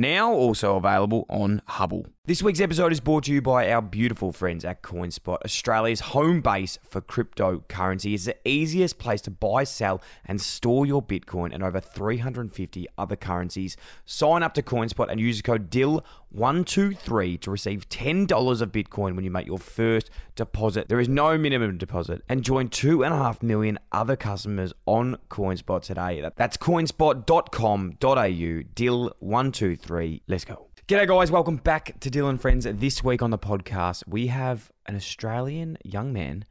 Now also available on Hubbl. This week's episode is brought to you by our beautiful friends at CoinSpot, Australia's home base for cryptocurrency. It's the easiest place to buy, sell, and store your Bitcoin and over 350 other currencies. Sign up to CoinSpot and use the code DYL123 to receive $10 of Bitcoin when you make your first deposit. There is no minimum deposit. And join 2.5 million other customers on CoinSpot today. That's coinspot.com.au, DYL123. Let's go. G'day, guys. Welcome back to Dyl & Friends. This week on the podcast, we have an Australian young man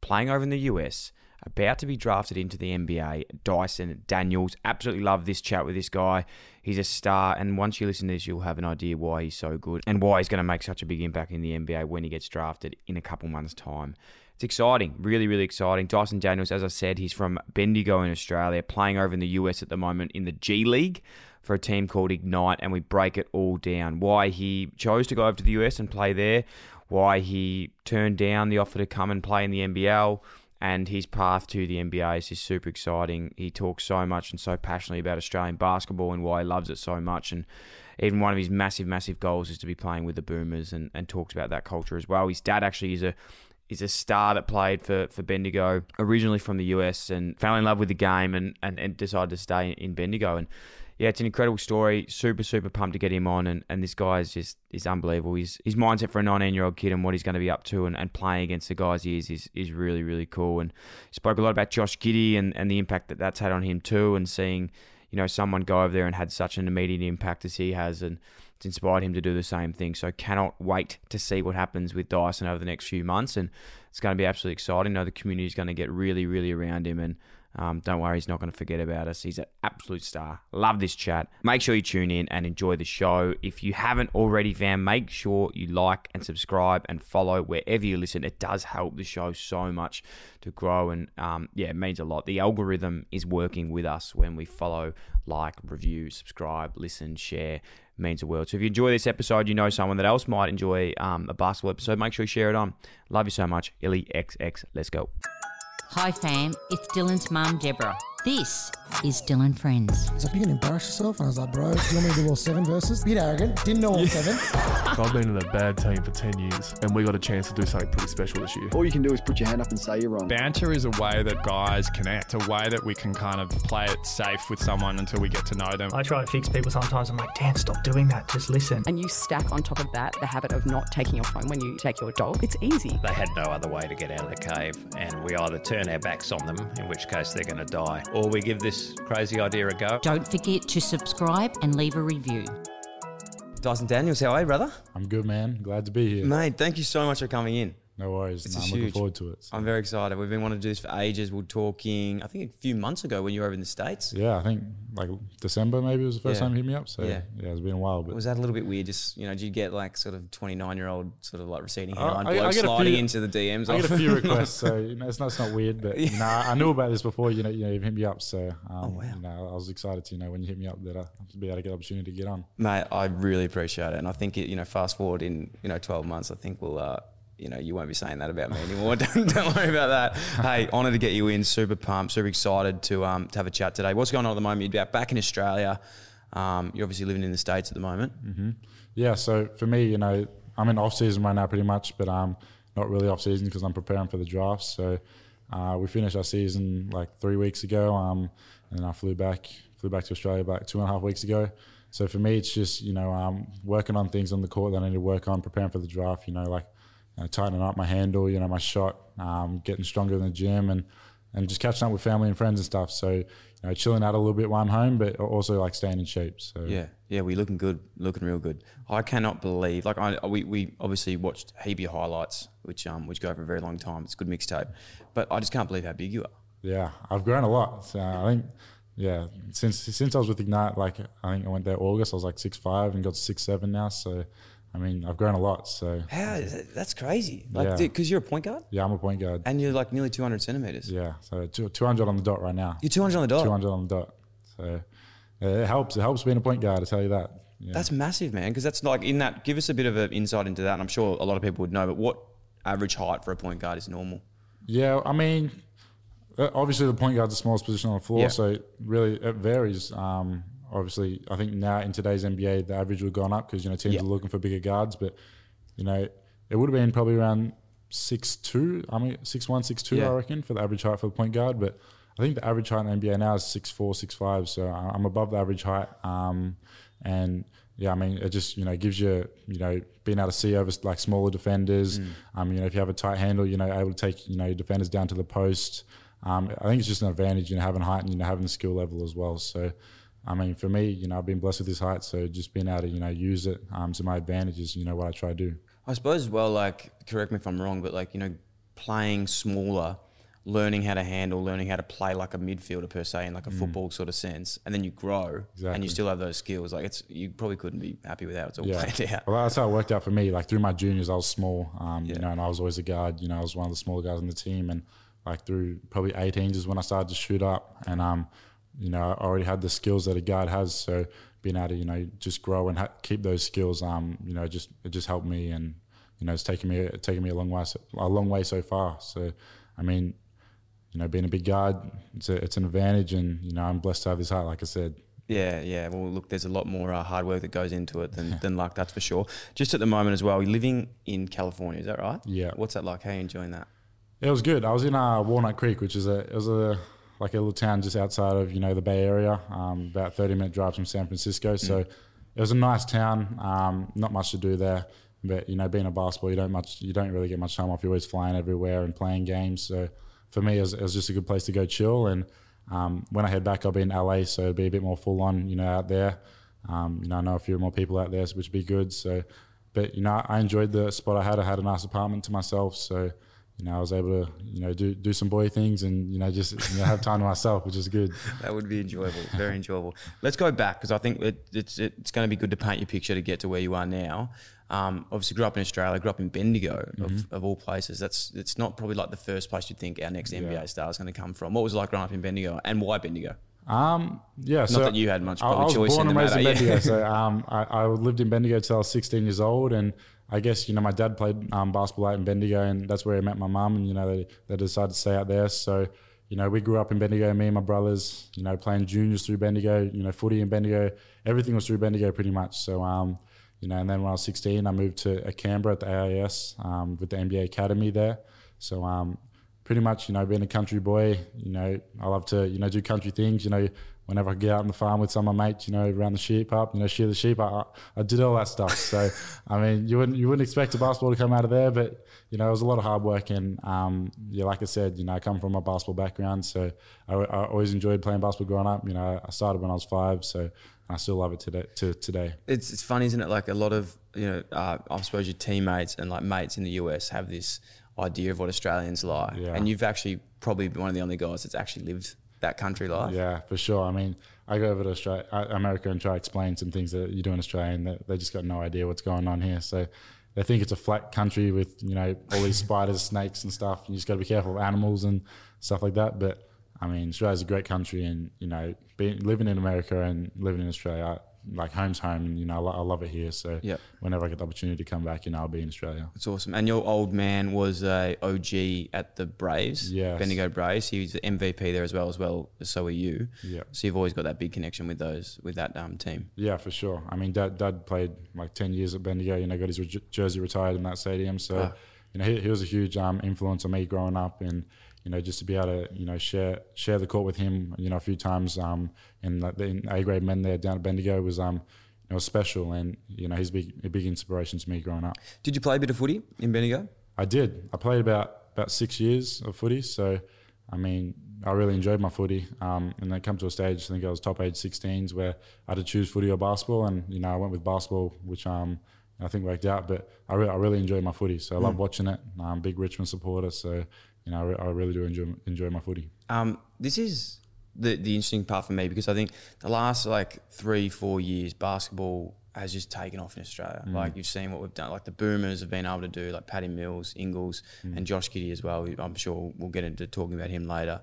playing over in the US, about to be drafted into the NBA, Dyson Daniels. Absolutely love this chat with this guy. He's a star, and once you listen to this, you'll have an idea why he's so good and why he's going to make such a big impact in the NBA when he gets drafted in a couple months' time. It's exciting, really, really exciting. Dyson Daniels, as I said, he's from Bendigo in Australia, playing over in the US at the moment in the G League for a team called Ignite, and we break it all down. Why he chose to go over to the US and play there, why he turned down the offer to come and play in the NBL, and his path to the NBA is just super exciting. He talks so much and so passionately about Australian basketball and why he loves it so much. And even one of his massive, massive goals is to be playing with the Boomers and, and talks about that culture as well. His dad actually is a is a star that played for, for Bendigo, originally from the US, and fell in love with the game and, and, and decided to stay in Bendigo. And yeah, it's an incredible story. Super, super pumped to get him on. And, and this guy is just is unbelievable. His his mindset for a 19 year old kid and what he's going to be up to and, and playing against the guys he is, is is really, really cool. And spoke a lot about Josh Giddey and, and the impact that that's had on him too. And seeing, you know, someone go over there and had such an immediate impact as he has. And it's inspired him to do the same thing. So cannot wait to see what happens with Dyson over the next few months. And it's going to be absolutely exciting. Know the community is going to get really, really around him. And um, don't worry, he's not going to forget about us. He's an absolute star. Love this chat. Make sure you tune in and enjoy the show. If you haven't already, fam, make sure you like and subscribe and follow wherever you listen. It does help the show so much to grow, and um, yeah, it means a lot. The algorithm is working with us when we follow, like, review, subscribe, listen, share. Means the world. So if you enjoy this episode, you know someone that else might enjoy um, a basketball episode. Make sure you share it on. Love you so much, Illy XX. Let's go. Hi fam, it's Dylan's mum Deborah. This is Dyl & Friends. He's like, you can embarrass yourself. And I was like, bro, do you want me to do all seven verses? Bit arrogant. Didn't know all seven. I've been in a bad team for 10 years, and we got a chance to do something pretty special this year. All you can do is put your hand up and say you're wrong. Banter is a way that guys connect, a way that we can kind of play it safe with someone until we get to know them. I try to fix people sometimes. I'm like, Dan, stop doing that. Just listen. and you stack on top of that the habit of not taking your phone when you take your dog, it's easy. They had no other way to get out of the cave, and we either turn our backs on them, in which case they're going to die, or we give this crazy idea a go. Don't forget to subscribe and leave a review. Dyson Daniels, how are you, brother? I'm good, man. Glad to be here. Mate, thank you so much for coming in. No worries. No, I'm looking forward to it. So, I'm very excited. We've been wanting to do this for ages. We are talking, I think, a few months ago when you were over in the States. yeah, I think like December maybe was the first Yeah. time you hit me up. So Yeah. yeah, it's been a while. But Was that a little bit weird? Just, you know, did you get like sort of 29 year old, sort of like receding Uh, hairline I- I bloke get a sliding few- into the DMs? I get a few requests, so you know, it's not, it's not weird. But you know, I knew about this before. You know, you know, you hit me up. So um, Oh, wow. you know, I was excited to you know when you hit me up that I would be able to get the opportunity to get on. Mate, I really appreciate it. And I think, it, you know, fast forward in, you know, 12 months, I think we'll, uh, you know, you won't be saying that about me anymore. don't, don't worry about that. Hey, honoured to get you in. Super pumped. Super excited to um to have a chat today. What's going on at the moment? You're back in Australia. Um, you're obviously living in the states at the moment. hmm Yeah, so for me, you know, I'm in off season right now pretty much, but um, not really off season because I'm preparing for the draft. So uh, we finished our season like three weeks ago, um, and I flew back flew back to Australia about two and a half weeks ago. So for me, it's just you know um, working on things on the court that I need to work on, preparing for the draft. You know, like you know, tightening up my handle, you know, my shot, um, getting stronger in the gym, and and just catching up with family and friends and stuff. So you know, chilling out a little bit while I'm home, but also like staying in shape. So Yeah, yeah, we looking good, looking real good. I cannot believe, like, I we, we obviously watched heap of highlights, which um which go for a very long time. It's a good mixtape, but I just can't believe how big you are. Yeah, I've grown a lot. So I think, yeah, since since I was with Ignite, like I think I went there August. I was like six five and got six seven now. So, I mean, I've grown a lot. So How is that, that's crazy? Like, Yeah. because you're a point guard yeah, I'm a point guard. and you're like nearly 200 centimeters. Yeah, so two hundred on the dot right now. You're 200 on the dot. Two hundred on the dot. So it helps. It helps being a point guard. I tell you that. Yeah. That's massive, man. Because that's like in that. Give us a bit of an insight into that, and I'm sure a lot of people would know. But what average height for a point guard is normal? Yeah, I mean, uh, obviously the point guard's the smallest position on the floor, Yeah. so really it varies. Um, obviously, I think now in today's NBA, the average would have gone up because you know teams Yeah. are looking for bigger guards, but you know it would have been probably around six two. I mean, six one, six two. Yeah. I reckon for the average height for the point guard, but I think the average height in the NBA now is six four, six five. So I- I'm above the average height. Um, and yeah, I mean, it just you know gives you you know being able to see over like smaller defenders. Mm. Um, you know, if you have a tight handle, you know, able to take you know your defenders down to the post. Um, I think it's just an advantage, you know, having height and you know having the skill level as well. So, I mean, for me, you know, I've been blessed with this height, so just being able to you know use it um, to my advantage is you know what I try to do. I suppose as well, like, correct me if I'm wrong, but like, you know, playing smaller, learning how to handle, learning how to play like a midfielder per se in like a football sort of sense, and then you grow and you still have those skills. Like, it's you probably couldn't be happy with how it's all played out. Well, that's how it worked out for me. Like through my juniors, I was small, um, Yeah. you know, and I was always a guard. You know, I was one of the smaller guys on the team, and like through probably 18s is when I started to shoot up, and um, you know, I already had the skills that a guard has. So being able to, you know, just grow and ha- keep those skills, um, you know, just it just helped me, and you know, it's taken me taken me a long way, so, a long way so far. So, I mean, you know, being a big guard, it's a, it's an advantage, and you know, I'm blessed to have this heart, like I said. Yeah, yeah. Well, look, there's a lot more uh, hard work that goes into it than, than luck, that's for sure. Just at the moment as well, you're living in California, is that right? Yeah. What's that like? How are you enjoying that? It was good. I was in uh, Walnut Creek, which is a it was a like a little town just outside of you know the Bay Area, um, about thirty minute drive from San Francisco. So it was a nice town. Um, not much to do there, but you know being a basketball, you don't much you don't really get much time off. You're always flying everywhere and playing games. So for me, it was, it was just a good place to go chill. And um, when I head back, I'll be in LA, so it'll be a bit more full on, you know, out there. Um, you know, I know a few more people out there, which would be good. So, but you know, I enjoyed the spot I had. I had a nice apartment to myself, so you know, I was able to you know do do some boy things and you know just you know, have time to myself, which is good. That would be enjoyable, very enjoyable. Let's go back because I think it, it's it's going to be good to paint your picture to get to where you are now. Um, obviously, grew up in Australia, grew up in Bendigo, of, of all places. That's it's not probably like the first place you'd think our next NBA star is going to come from. What was it like growing up in Bendigo, and why Bendigo? Um, yeah, Not so that you had much I- I was choice born in and raised in. Bendigo, so um, I, I lived in Bendigo till I was 16 years old, and I guess you know my dad played um, basketball out in Bendigo, and that's where I met my mum, and you know they, they decided to stay out there. So you know we grew up in Bendigo, me and my brothers, you know playing juniors through Bendigo, you know footy in Bendigo, everything was through Bendigo pretty much. So um, you know, and then when I was 16, I moved to uh, Canberra at the AIS um, with the NBA Academy there. So um, pretty much, you know, being a country boy, you know, I love to, you know, do country things. You know, whenever I get out on the farm with some of my mates, you know, around the sheep up, you know, shear the sheep, I, I, I did all that stuff. So, I mean, you wouldn't you wouldn't expect a basketball to come out of there, but you know, it was a lot of hard work. And um, yeah, like I said, you know, I come from a basketball background, so I, I always enjoyed playing basketball growing up. You know, I started when I was five, so I still love it today. To today. It's it's funny, isn't it? Like a lot of you know, uh, I suppose your teammates and like mates in the US have this idea of what Australians like, Yeah. and you've actually probably been one of the only guys that's actually lived that country life. Yeah, for sure. I mean, I go over to Australia, uh, America and try to explain some things that you do in Australia, and they, just got no idea what's going on here. So they think it's a flat country with you know all these spiders, snakes, and stuff. You just got to be careful of animals and stuff like that. But I mean, Australia's a great country, and you know, being living in America and living in Australia, like home's home, and you know I, I love it here. So Yep. whenever I get the opportunity to come back, you know I'll be in Australia. It's awesome. And your old man was a OG at the Braves, Yes. Bendigo Braves. He was the MVP there as well, as well. So are you. Yeah. So you've always got that big connection with those, with that um, team. Yeah, for sure. I mean, dad, dad played like 10 years at Bendigo, you know, got his re- jersey retired in that stadium. So, Ah. you know, he, he was a huge um, influence on me growing up. And, you know, just to be able to, you know, share share the court with him, you know, a few times um, in, the, in A grade men there down at Bendigo was, um, you know, was special. And, you know, he's big, a big inspiration to me growing up. Did you play a bit of footy in Bendigo? I did. I played about about six years of footy. So, I mean, I really enjoyed my footy. Um, and then come to a stage, I think I was top age 16s, where I had to choose footy or basketball. And, you know, I went with basketball, which um, I think worked out. But I, re- I really enjoyed my footy. So I love watching it. I'm a big Richmond supporter. So, you know, I, re- I really do enjoy, enjoy my footy. Um, this is the the interesting part for me because I think the last like three four years basketball has just taken off in Australia. Like you've seen what we've done. Like the boomers have been able to do, like Paddy Mills, Ingles, and Josh Giddey as well. I'm sure we'll get into talking about him later.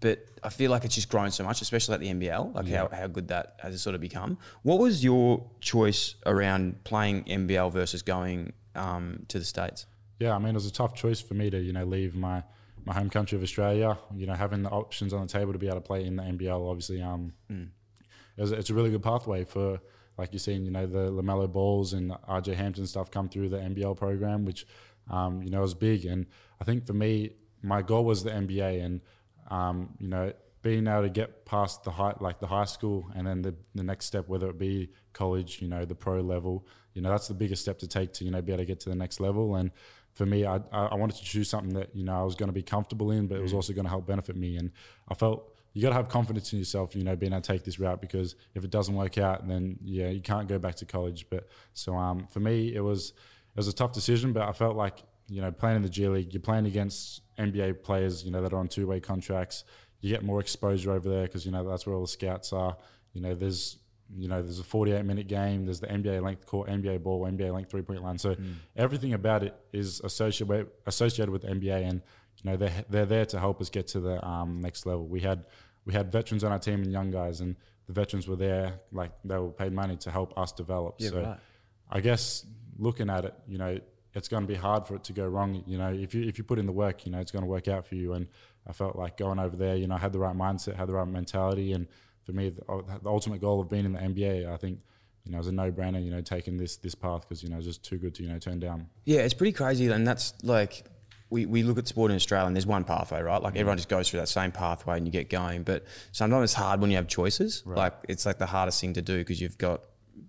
But I feel like it's just grown so much, especially at the NBL, like how, how good that has sort of become. What was your choice around playing NBL versus going um, to the States? Yeah, I mean, it was a tough choice for me to, you know, leave my, my home country of Australia, you know, having the options on the table to be able to play in the NBL, obviously, um, it was, it's a really good pathway for, like you're seeing, you know, the LaMelo Balls and RJ Hampton stuff come through the NBL program, which, um, you know, was big. And I think for me, my goal was the NBA and, um, you know, being able to get past the high, like the high school and then the, the next step, whether it be college, you know, the pro level, you know, that's the biggest step to take to, you know, be able to get to the next level. And for me, I, I wanted to choose something that, you know, I was going to be comfortable in, but it was also going to help benefit me. And I felt you got to have confidence in yourself, you know, being able to take this route because if it doesn't work out, then yeah, you can't go back to college. But so um, for me, it was it was a tough decision, but I felt like you know playing in the G League, you're playing against NBA players, you know, that are on two way contracts. You get more exposure over there because you know that's where all the scouts are. You know, there's you know there's a 48 minute game. There's the NBA length court, NBA ball, NBA length three point line. So everything about it is associated associated with the NBA, and you know they're they're there to help us get to the um, next level. We had we had veterans on our team and young guys, and the veterans were there like they were paid money to help us develop. Yeah, so right. I guess looking at it, you know, it's going to be hard for it to go wrong. You know, if you if you put in the work, you know, it's going to work out for you. And I felt like going over there, you know, I had the right mindset, had the right mentality, and for me, the, uh, the ultimate goal of being in the NBA, I think, you know, it was a no-brainer. You know, taking this this path because you know it's just too good to you know turn down. Yeah, it's pretty crazy, and that's like we, we look at sport in Australia, and there's one pathway, right? Like everyone just goes through that same pathway, and you get going. But sometimes it's hard when you have choices. Like it's like the hardest thing to do because you've got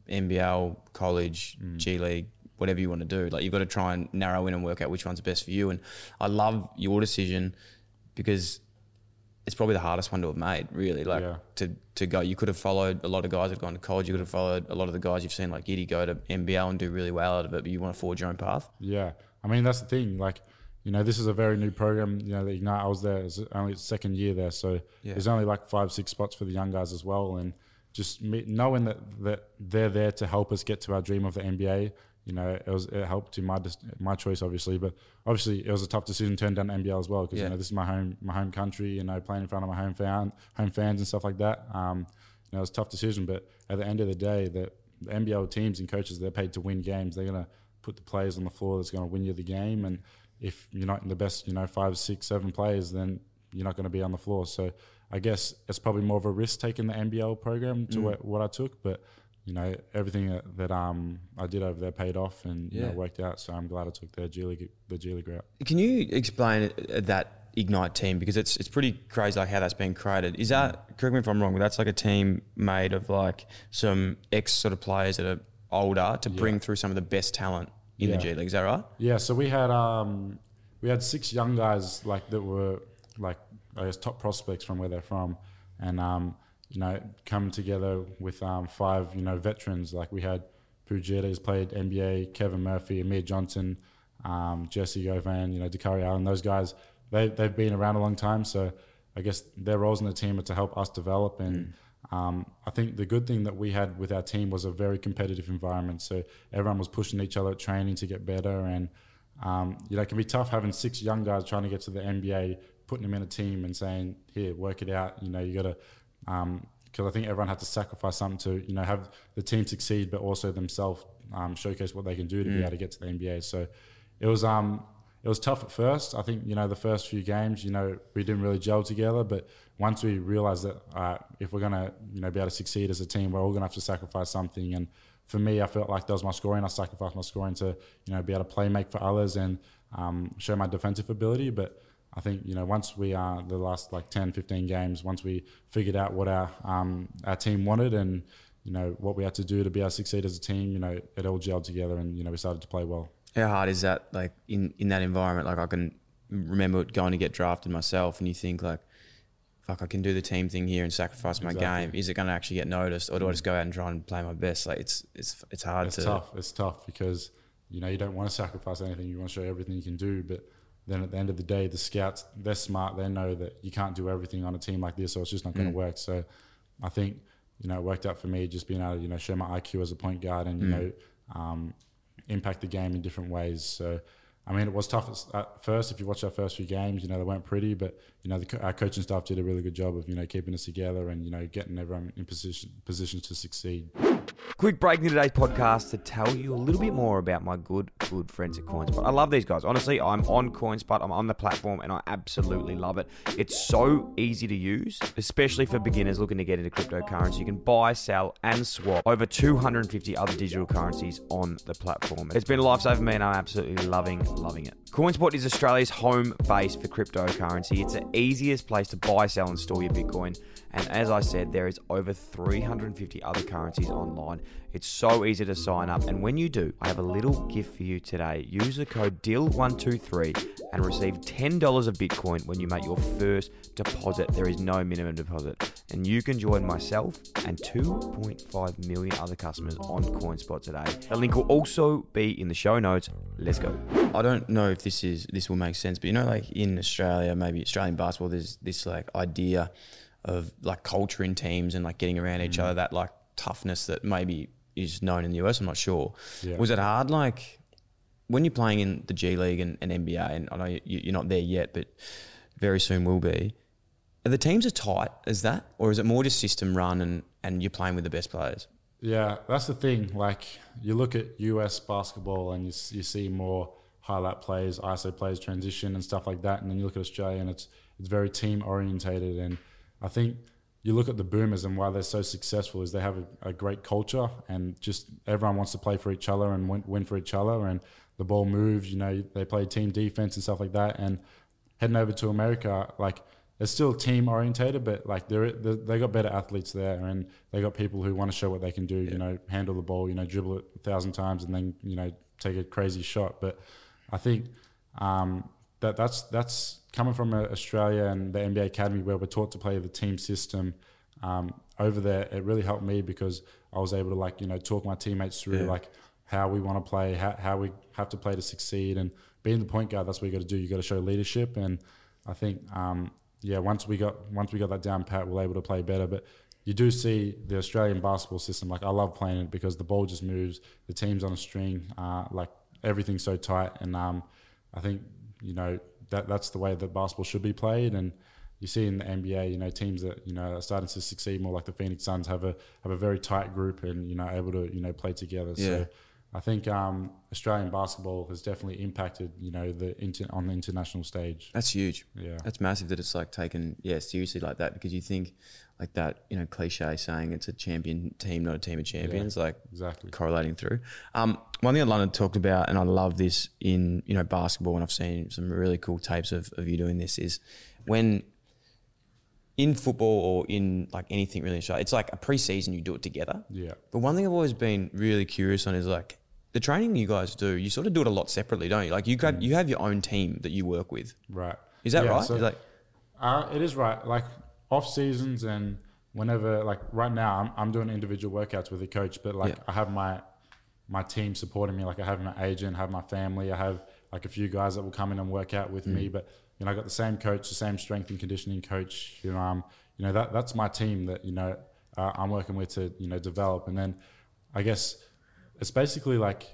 NBL, college, mm. G League, whatever you want to do. Like you've got to try and narrow in and work out which one's best for you. And I love your decision because it's probably the hardest one to have made, really. Like Yeah. to, to go, you could have followed a lot of guys that have gone to college. You could have followed a lot of the guys you've seen like Giddey go to NBL and do really well out of it, but you want to forge your own path. Yeah, I mean that's the thing. Like, you know, this is a very new program. You know, the Ignite. I was there. It's only second year there, so Yeah. there's only like five, six spots for the young guys as well. And just me, knowing that that they're there to help us get to our dream of the NBA. You know, it was it helped in my my choice obviously, but obviously it was a tough decision to turn down NBL as well because Yeah. you know this is my home my home country. You know, playing in front of my home fan home fans and stuff like that. Um, you know, it was a tough decision, but at the end of the day, the, the NBL teams and coaches they're paid to win games. They're gonna put the players on the floor that's going to win you the game. And if you're not in the best, you know, five, six, seven players, then you're not going to be on the floor. So I guess it's probably more of a risk taking the NBL program to what, what I took, but you know, everything that, that um I did over there paid off and you know worked out. So I'm glad I took the G League the G League route. Can you explain uh, that Ignite team because it's it's pretty crazy like how that's been created. Is that correct me if I'm wrong, but that's like a team made of like some ex sort of players that are older to bring through some of the best talent in the G League. Is that right? Yeah, so we had um, we had six young guys like that were like I guess top prospects from where they're from, and um, you know come together with um, five you know veterans like we had Pooh Jeter who's played NBA, Kevin Murphy, Amir Johnson, um, Jessie Govan, you know Dakari Allen. Those guys they they've been around a long time, so I guess their roles in the team are to help us develop and. Um, I think the good thing that we had with our team was a very competitive environment. So everyone was pushing each other at training to get better, and um, you know it can be tough having six young guys trying to get to the NBA, putting them in a team and saying, "Here, work it out." You know, you got to um, because I think everyone had to sacrifice something to you know have the team succeed, but also themselves um, showcase what they can do to be Mm. able to get to the NBA. So it was um it was tough at first. I think you know the first few games, you know, we didn't really gel together, but once we realized that uh, if we're gonna you know be able to succeed as a team, we're all gonna have to sacrifice something. And for me, I felt like that was my scoring. I sacrificed my scoring to you know be able to play make for others and um, show my defensive ability, but. I think you know once we uh, the last like 10, 15 games, once we figured out what our um, our team wanted and you know what we had to do to be able to succeed as a team, you know it all gelled together and you know we started to play well. How hard is that? Like in in that environment, like I can remember going to get drafted myself, and you think like, fuck, I can do the team thing here and sacrifice my Exactly. game. Is it going to actually get noticed, or do I just go out and try and play my best? Like it's it's it's hard It's to. tough. It's tough because you know you don't want to sacrifice anything. You want to show everything you can do, but then at the end of the day, the scouts they're smart. They know that you can't do everything on a team like this, so it's just not going Mm. to work. So I think you know it worked out for me just being able to you know show my IQ as a point guard and you Mm. know um, impact the game in different ways. So. I mean, it was tough at- at first. If you watch our first few games, you know they weren't pretty, but you know the, our coaching staff did a really good job of you know keeping us together and you know getting everyone in position positions to succeed. Quick break in today's podcast to tell you a little bit more about my good, good friends at CoinSpot. I love these guys. Honestly, I'm on CoinSpot. I'm on the platform and I absolutely love it. It's so easy to use, especially for beginners looking to get into cryptocurrency. You can buy, sell, and swap over 250 other digital currencies on the platform. It's been a lifesaver for me and I'm absolutely loving, loving it. CoinSpot is Australia's home base for cryptocurrency. It's the easiest place to buy, sell, and store your Bitcoin. And as I said, there is over 350 other currencies online. It's so easy to sign up. And when you do, I have a little gift for you today. Use the code DYL123 and receive $10 of Bitcoin when you make your first deposit. There is no minimum deposit. And you can join myself and 2.5 million other customers on CoinSpot today. The link will also be in the show notes. Let's go. I don't know if this is this will make sense, but you know, like in Australia, maybe Australian basketball, there's this like idea of like culture in teams and like getting around each mm. other, that like toughness that maybe is known in the US. I'm not sure. Yeah. Was it hard, like when you're playing in the G League and, and NBA? And I know you, you're not there yet, but very soon will be. Are the teams are tight as that, or is it more just system run and, and you're playing with the best players? Yeah, that's the thing. Like you look at US basketball and you, you see more highlight plays, ISO plays, transition and stuff like that, and then you look at Australia and it's it's very team orientated. And I think you look at the Boomers and why they're so successful is they have a, a great culture and just everyone wants to play for each other and win, win for each other. And the ball moves. You know, they play team defense and stuff like that. And heading over to America, like it's still team orientated, but like they're, they they got better athletes there, and they got people who want to show what they can do. You know, handle the ball, you know, dribble it a thousand times, and then you know take a crazy shot. But I think um, that that's that's coming from uh, Australia and the NBA Academy, where we're taught to play the team system. Um, over there, it really helped me because I was able to like you know talk my teammates through Yeah. like how we want to play, how, how we have to play to succeed, and being the point guard, that's what you got to do. You got to show leadership, and I think um, yeah, once we got once we got that down pat, we're able to play better. But you do see the Australian basketball system. Like I love playing it because the ball just moves, the team's on a string, uh, like everything's so tight, and um, I think you know that that's the way that basketball should be played, and. You see in the NBA, you know, teams that you know are starting to succeed more, like the Phoenix Suns, have a have a very tight group and you know able to you know play together. Yeah. So I think um, Australian basketball has definitely impacted, you know, the inter- on the international stage. That's huge. Yeah. That's massive that it's like taken, yeah, seriously like that because you think like that, you know, cliche saying it's a champion team, not a team of champions, like exactly correlating through. Um, one thing that London talked about, and I love this in, you know, basketball, and I've seen some really cool tapes of, of you doing this, is when in football or in like anything really, it's like a pre-season you do it together. Yeah. But one thing I've always been really curious on is like the training you guys do. You sort of do it a lot separately, don't you? Like you have you have your own team that you work with. Right. Is that Yeah, right? so- Is like Uh, it is right. Like off seasons and whenever, like right now, I'm, I'm doing individual workouts with a coach, but like Yeah. I have my my team supporting me. Like I have my agent, have my family. I have like a few guys that will come in and work out with Mm. me. But you know, I got the same coach, the same strength and conditioning coach. You know, um, you know that that's my team that you know uh, I'm working with to you know develop. And then I guess it's basically like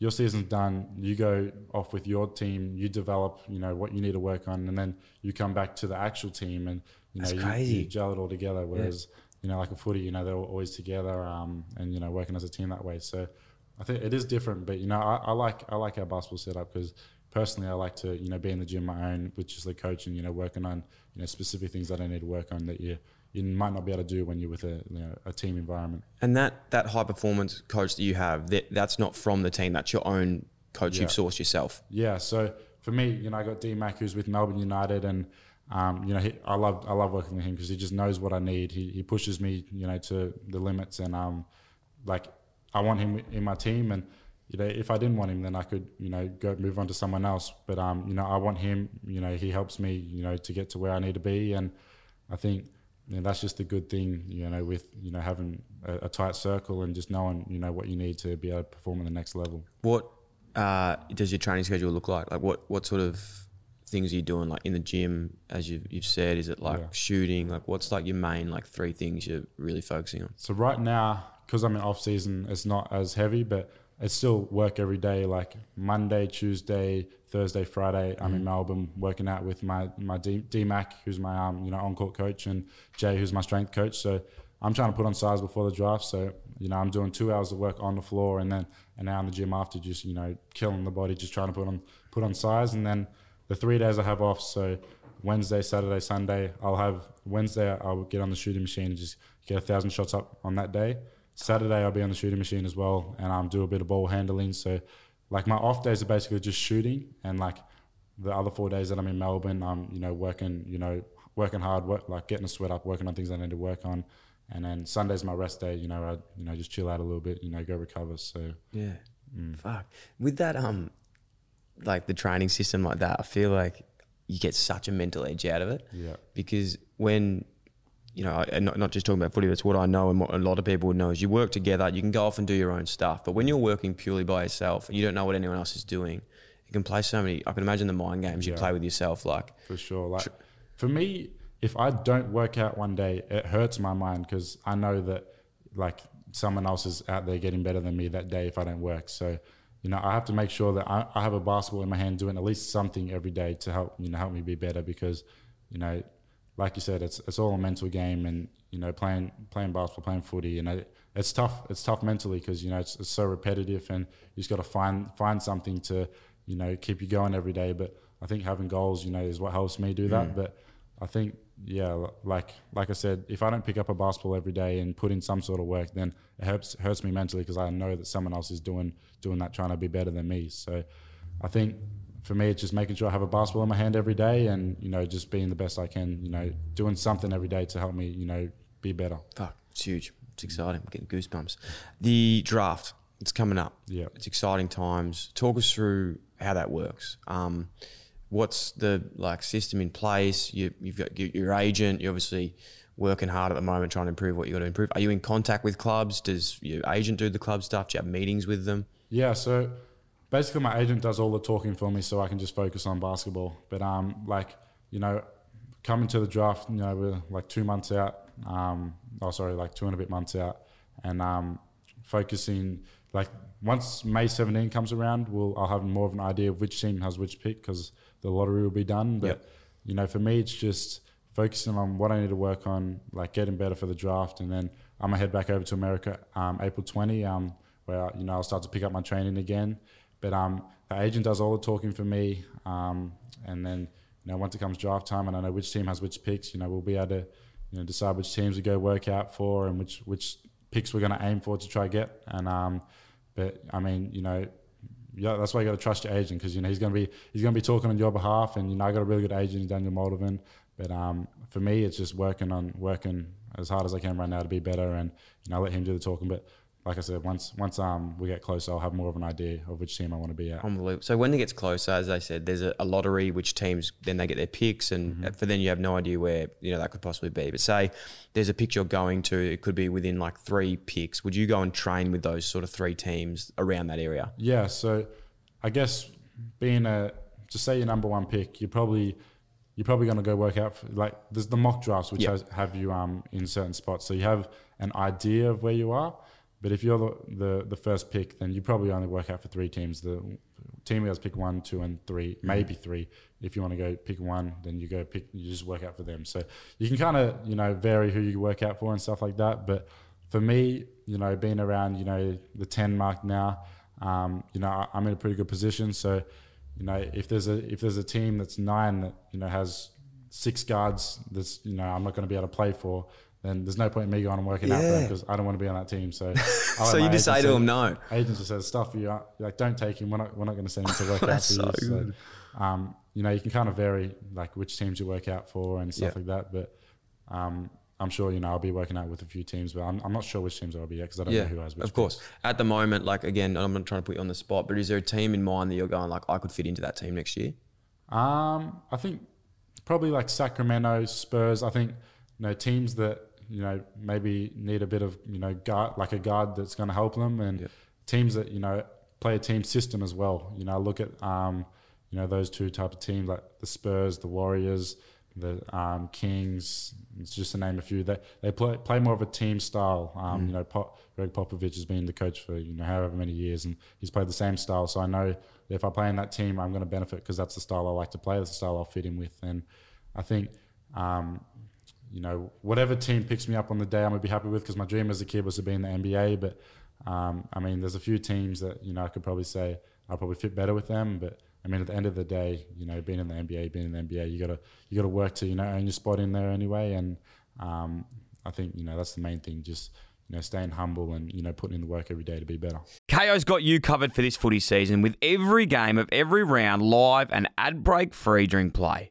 your season's done. You go off with your team. You develop, you know, what you need to work on, and then you come back to the actual team, and you know, you, you gel it all together. Whereas you know, like a footy, you know, they're always together um, and you know working as a team that way. So I think it is different, but you know, I, I like I like our basketball setup because personally I like to you know be in the gym my own with just the coach and you know working on you know specific things that I need to work on that you you might not be able to do when you're with a you know a team environment. And that that high performance coach that you have, that that's not from the team. That's your own coach Yeah. you've sourced yourself. Yeah, so for me, you know, I got D Mac who's with Melbourne United, and um, you know, he, I love I love working with him because he just knows what I need. He, he pushes me, you know, to the limits, and um, like I want him in my team, and you know, if I didn't want him, then I could, you know, go move on to someone else. But um, you know, I want him. You know, he helps me, you know, to get to where I need to be, and I think. You know, that's just a good thing, you know, with you know having a, a tight circle and just knowing you know what you need to be able to perform at the next level. What uh, does your training schedule look like? Like what what sort of things are you doing like in the gym as you've, you've said is it like Yeah. shooting like what's like your main like three things you're really focusing on So right now, because I'm in off season, it's not as heavy, but it's still work every day. Like Monday, Tuesday, Thursday, Friday, I'm in Melbourne working out with my my D, D Mac, who's my um you know on court coach, and Jay, who's my strength coach. So I'm trying to put on size before the draft. So you know I'm doing two hours of work on the floor, and then an hour in the gym after, just you know killing the body, just trying to put on put on size, and then the three days I have off. So Wednesday, Saturday, Sunday, I'll have Wednesday. I'll get on the shooting machine and just get a thousand shots up on that day. Saturday, I'll be on the shooting machine as well, and um, do a bit of ball handling. So, like my off days are basically just shooting, and like the other four days that I'm in Melbourne, I'm you know working, you know working hard, work like getting the sweat up, working on things I need to work on. And then Sunday's my rest day. You know, I you know just chill out a little bit. You know, go recover. So yeah fuck with that um like the training system like that I feel like you get such a mental edge out of it Yeah. because when you know, and not, not just talking about footy, but it's what I know and what a lot of people would know is you work together, you can go off and do your own stuff. But when you're working purely by yourself and you don't know what anyone else is doing, you can play so many. I can imagine the mind games you Yeah. play with yourself. Like, for sure. Like for me, if I don't work out one day, it hurts my mind because I know that like someone else is out there getting better than me that day if I don't work. So, you know, I have to make sure that I, I have a basketball in my hand doing at least something every day to help you know help me be better because, you know, like you said, it's it's all a mental game and you know playing playing basketball, playing footy, you know, it's tough. It's tough mentally because you know it's, it's so repetitive and you just got to find find something to you know keep you going every day. But I think having goals, you know, is what helps me do that. Mm. But I think yeah, like like I said, if I don't pick up a basketball every day and put in some sort of work, then it hurts hurts me mentally because I know that someone else is doing doing that, trying to be better than me. So I think for me, it's just making sure I have a basketball in my hand every day, and you know, just being the best I can. You know, doing something every day to help me, you know, be better. fuck, it's huge. It's exciting. I'm getting goosebumps. The draft, it's coming up. Yeah. It's exciting times. Talk us through how that works. Um, what's the like system in place? You, you've got your, your agent. You're obviously working hard at the moment, trying to improve what you got to improve. Are you in contact with clubs? Does your agent do the club stuff? Do you have meetings with them? Yeah, so basically my agent does all the talking for me so I can just focus on basketball. But um like, you know, coming to the draft, you know, we're like two months out. Um oh sorry, like two and a bit months out. And um focusing like once May 17 comes around, we'll I'll have more of an idea of which team has which pick because the lottery will be done. But Yep. you know, for me it's just focusing on what I need to work on, like getting better for the draft and then I'm gonna head back over to America um, April 20. Um, where you know I'll start to pick up my training again. But um, the agent does all the talking for me, um, and then you know once it comes draft time and I know which team has which picks, you know we'll be able to you know decide which teams we go work out for and which which picks we're going to aim for to try get. And um, but I mean you know. Yeah, that's why you got to trust your agent because you know he's gonna be he's gonna be talking on your behalf, and you know I got a really good agent, Daniel Moldovan. But um, for me, it's just working on working as hard as I can right now to be better, and you know let him do the talking. But like I said, once once um we get closer, I'll have more of an idea of which team I want to be at. Unbelievable. So when it gets closer, as I said, there's a, a lottery which teams then they get their picks, and Mm-hmm. for then you have no idea where you know that could possibly be. But say there's a pick you're going to, it could be within like three picks. Would you go and train with those sort of three teams around that area? Yeah, so I guess being a just say your number one pick, you're probably you're probably going to go work out for, like there's the mock drafts which Yep. has, have you um in certain spots, so you have an idea of where you are. But if you're the, the, the first pick, then you probably only work out for three teams. The team guys pick one, two, and three, maybe three. If you want to go pick one, then you go pick. You just work out for them. So you can kind of you know vary who you work out for and stuff like that. But for me, you know, being around you know the ten mark now, um, you know, I'm in a pretty good position. So you know, if there's a if there's a team that's nine that you know has six guards that's you know I'm not going to be able to play for, then there's no point in me going and working out for them because I don't want to be on that team. So, So you just say to them, no. Agents just says stuff for you. Like, don't take him. We're not. We're not going to send him to work out for you. so um, you know, you can kind of vary like which teams you work out for and stuff Yeah. like that. But um, I'm sure you know I'll be working out with a few teams, but I'm, I'm not sure which teams I'll be at because I don't Yeah, know who has which. of course. At the moment, like again, I'm not trying to put you on the spot, but is there a team in mind that you're going like I could fit into that team next year? Um, I think probably like Sacramento, Spurs. I think you know teams that you know maybe need a bit of you know guard, like a guard that's going to help them, and teams that you know play a team system as well. You know, look at um, you know those two type of teams like the Spurs, the Warriors, the um, Kings. It's just to name a few. They they play play more of a team style. Um, You know, Pop, Gregg Popovich has been the coach for you know however many years, and he's played the same style. So I know if I play in that team, I'm going to benefit because that's the style I like to play. That's the style I'll fit in with, and I think. Um, you know, whatever team picks me up on the day, I'm gonna be happy with because my dream as a kid was to be in the NBA. But um, I mean, there's a few teams that you know I could probably say I'll probably fit better with them. But I mean, at the end of the day, you know, being in the NBA, being in the NBA, you gotta you gotta work to you know earn your spot in there anyway. And um, I think you know that's the main thing. Just you know, staying humble and you know putting in the work every day to be better. Kayo's got you covered for this footy season with every game of every round live and ad break free during play.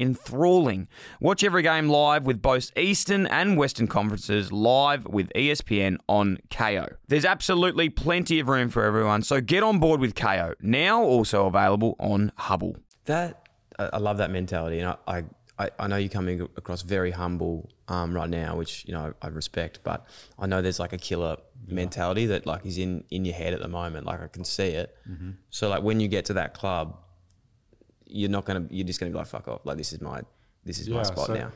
enthralling. Watch every game live with both Eastern and Western conferences live with ESPN on Kayo. There's absolutely plenty of room for everyone, so get on board with Kayo. Now also available on Hubbl. That I I love that mentality, and I, I, I- I know you're coming across very humble um, right now, which you know I respect. But I know there's like a killer mentality that like is in in your head at the moment. Like I can see it. Mhm. So like when you get to that club, you're not gonna you're just gonna be like fuck off. Like this is my this is my spot so now.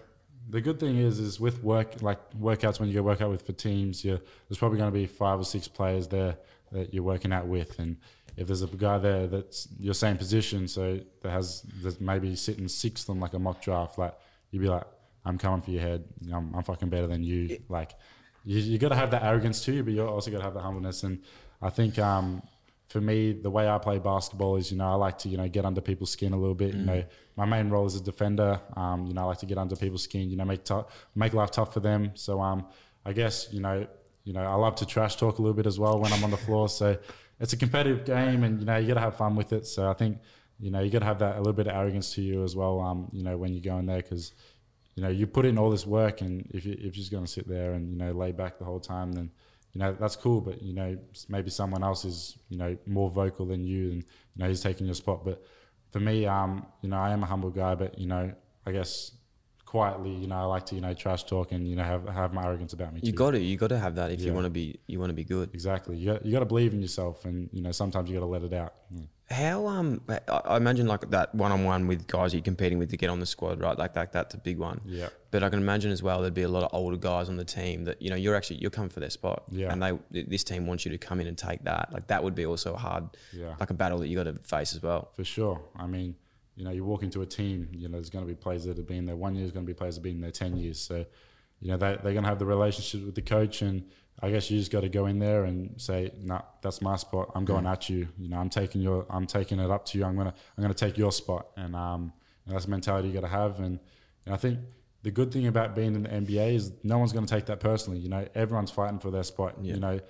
The good thing is, is with work like workouts when you go workout with for teams, you there's probably going to be five or six players there that you're working out with, and if there's a guy there that's your same position, so that has that's maybe sitting sixth on like a mock draft, like you'd be like, I'm coming for your head, I'm, I'm fucking better than you. Like you, you got to have that arrogance too, but you also got to have the humbleness, and I think. um for me, the way I play basketball is, you know, I like to, you know, get under people's skin a little bit. You Mm. know, my main role is a defender. Um, you know, I like to get under people's skin. You know, make tough, make life tough for them. So, um, I guess, you know, you know, I love to trash talk a little bit as well when I'm on the floor. So, it's a competitive game, and you know, you got to have fun with it. So, I think, you know, you got to have that a little bit of arrogance to you as well. Um, you know, when you go in there because, you know, you put in all this work, and if you if you're just going to sit there and you know lay back the whole time, then you know that's cool but you know maybe someone else is you know more vocal than you and you know he's taking your spot but for me um you know I am a humble guy but you know I guess quietly you know I like to you know trash talk and you know have have my arrogance about me. You got to you got to have that if you want to be you want to be good. exactly you got, you got to believe in yourself and you know sometimes you got to let it out Yeah. How um I I imagine like that one on one with guys you're competing with to get on the squad, right? Like like that's a big one. Yeah. But I can imagine as well there'd be a lot of older guys on the team that you know you're actually you're coming for their spot. Yeah. And they this team wants you to come in and take that. Like that would be also a hard Yeah. like a battle that you got to face as well. For sure. I mean, you know, you walk into a team, you know, there's going to be players that have been there one year, there's going to be players that have been there 10 years. So, you know, they, they're going to have the relationship with the coach. And I guess you just got to go in there and say, no, that's my spot. I'm going at you. You know, I'm taking your, I'm taking it up to you. I'm going to, I'm to take your spot. And, um, and that's the mentality you got to have. And, and I think the good thing about being in the NBA is no one's going to take that personally. You know, everyone's fighting for their spot. You know,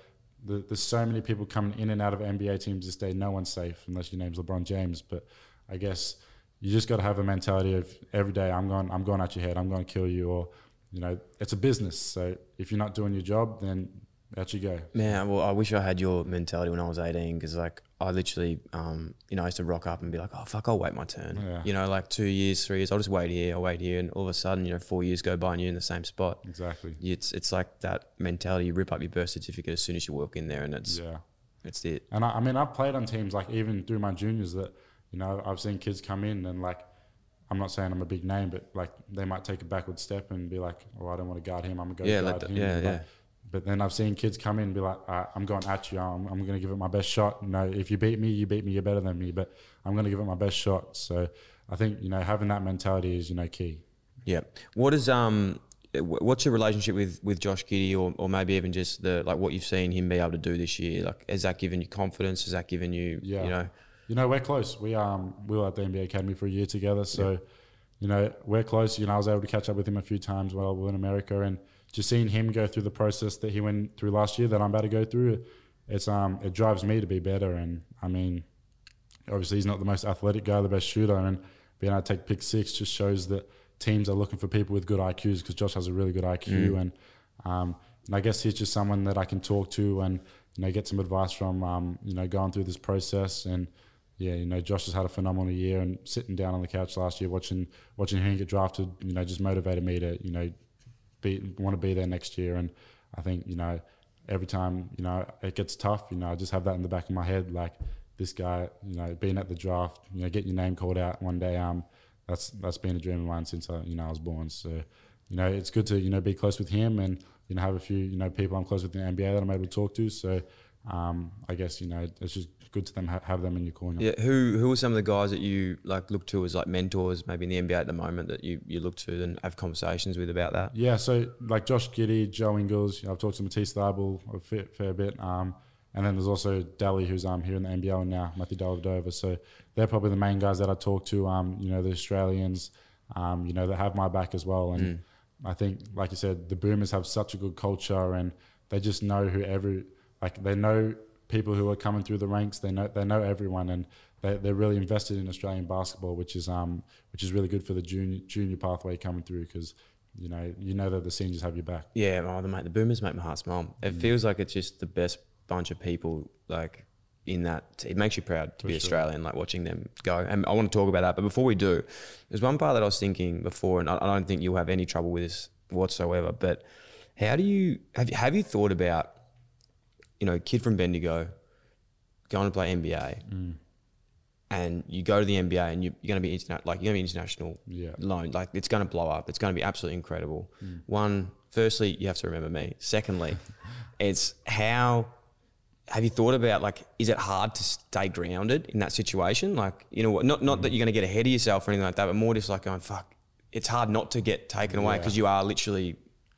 the, there's so many people coming in and out of NBA teams this day. No one's safe unless your name's LeBron James. But I guess you just got to have a mentality of every day I'm going, I'm going at your head. I'm going to kill you. Or you know, it's a business. So if you're not doing your job, then out you go. Man, well, I wish I had your mentality when I was 18 because, like, I literally, um, you know, I used to rock up and be like, oh, fuck, I'll wait my turn. Yeah. You know, like two years, three years, I'll just wait here, I'll wait here. And all of a sudden, you know, four years go by and you're in the same spot. Exactly. It's it's like that mentality. You rip up your birth certificate as soon as you walk in there, and it's Yeah. it's it. And I, I mean, I've played on teams like even through my juniors that, you know, I've seen kids come in and like, I'm not saying I'm a big name, but like they might take a backward step and be like, oh, I don't want to guard him. I'm going to go Yeah, guard the- him. yeah, Like, yeah. But then I've seen kids come in and be like, right, I'm going at you. I'm, I'm going to give it my best shot. You know, if you beat me, you beat me. You're better than me. But I'm going to give it my best shot. So I think you know having that mentality is you know key. Yeah. What is um, what's your relationship with with Josh Giddey, or or maybe even just the like what you've seen him be able to do this year? Like, has that given you confidence? Has that given you, Yeah. you know, You know, we're close. We um we were at the NBA Academy for a year together, so you know we're close. You know, I was able to catch up with him a few times while we were in America, and just seeing him go through the process that he went through last year, that I'm about to go through, it's um it drives me to be better. And I mean, obviously he's not the most athletic guy, the best shooter, and being able to take pick six just shows that teams are looking for people with good IQs because Josh has a really good IQ, and um, and I guess he's just someone that I can talk to and you know get some advice from. Um, you know, going through this process and yeah, you know, Josh has had a phenomenal year and sitting down on the couch last year watching watching him get drafted, you know, just motivated me to you know be want to be there next year. And I think you know every time you know it gets tough, you know, I just have that in the back of my head, like this guy, you know, being at the draft, you know, getting your name called out one day. Um, that's that's been a dream of mine since I you know I was born. So you know, it's good to you know be close with him and you know have a few you know people I'm close with in the NBA that I'm able to talk to. So um, I guess you know it's just good to them ha- have them in your corner. yeah. Who who are some of the guys that you like look to as like mentors, maybe in the NBA at the moment that you you look to and have conversations with about that? Yeah, so like Josh Giddey, Joe Ingles, you know, I've talked to Matisse Thybulle a fair, fair bit. Um, and then there's also Delly, who's um, here in the NBL now, Matthew Dellavedova. So they're probably the main guys that I talk to, um, you know, the Australians, um, you know, that have my back as well. And I think, like you said, the Boomers have such a good culture and they just know who every, like they know people who are coming through the ranks. They know, they know everyone and they, they're really invested in Australian basketball, which is, um, which is really good for the junior, junior pathway coming through because you know, you know that the seniors have your back. Yeah, oh, the mate, the Boomers make my heart smile. It feels like it's just the best bunch of people. Like in that, it makes you proud to be Australian. Like watching them go, and I want to talk about that. But before we do, there's one part that I was thinking before, and I, I don't think you'll have any trouble with this whatsoever. But how do you have? Have you thought about, you know, kid from Bendigo, going to play NBA, mm. and you go to the NBA and you, you're going to be interna- like you're going to be international Yeah. loan. Like it's going to blow up. It's going to be absolutely incredible. Mm. One, firstly, you have to remember me. Secondly, it's how have you thought about like is it hard to stay grounded in that situation? Like you know what? Not not that mm. you're going to get ahead of yourself or anything like that, but more just like going fuck. It's hard not to get taken away Yeah. because you are literally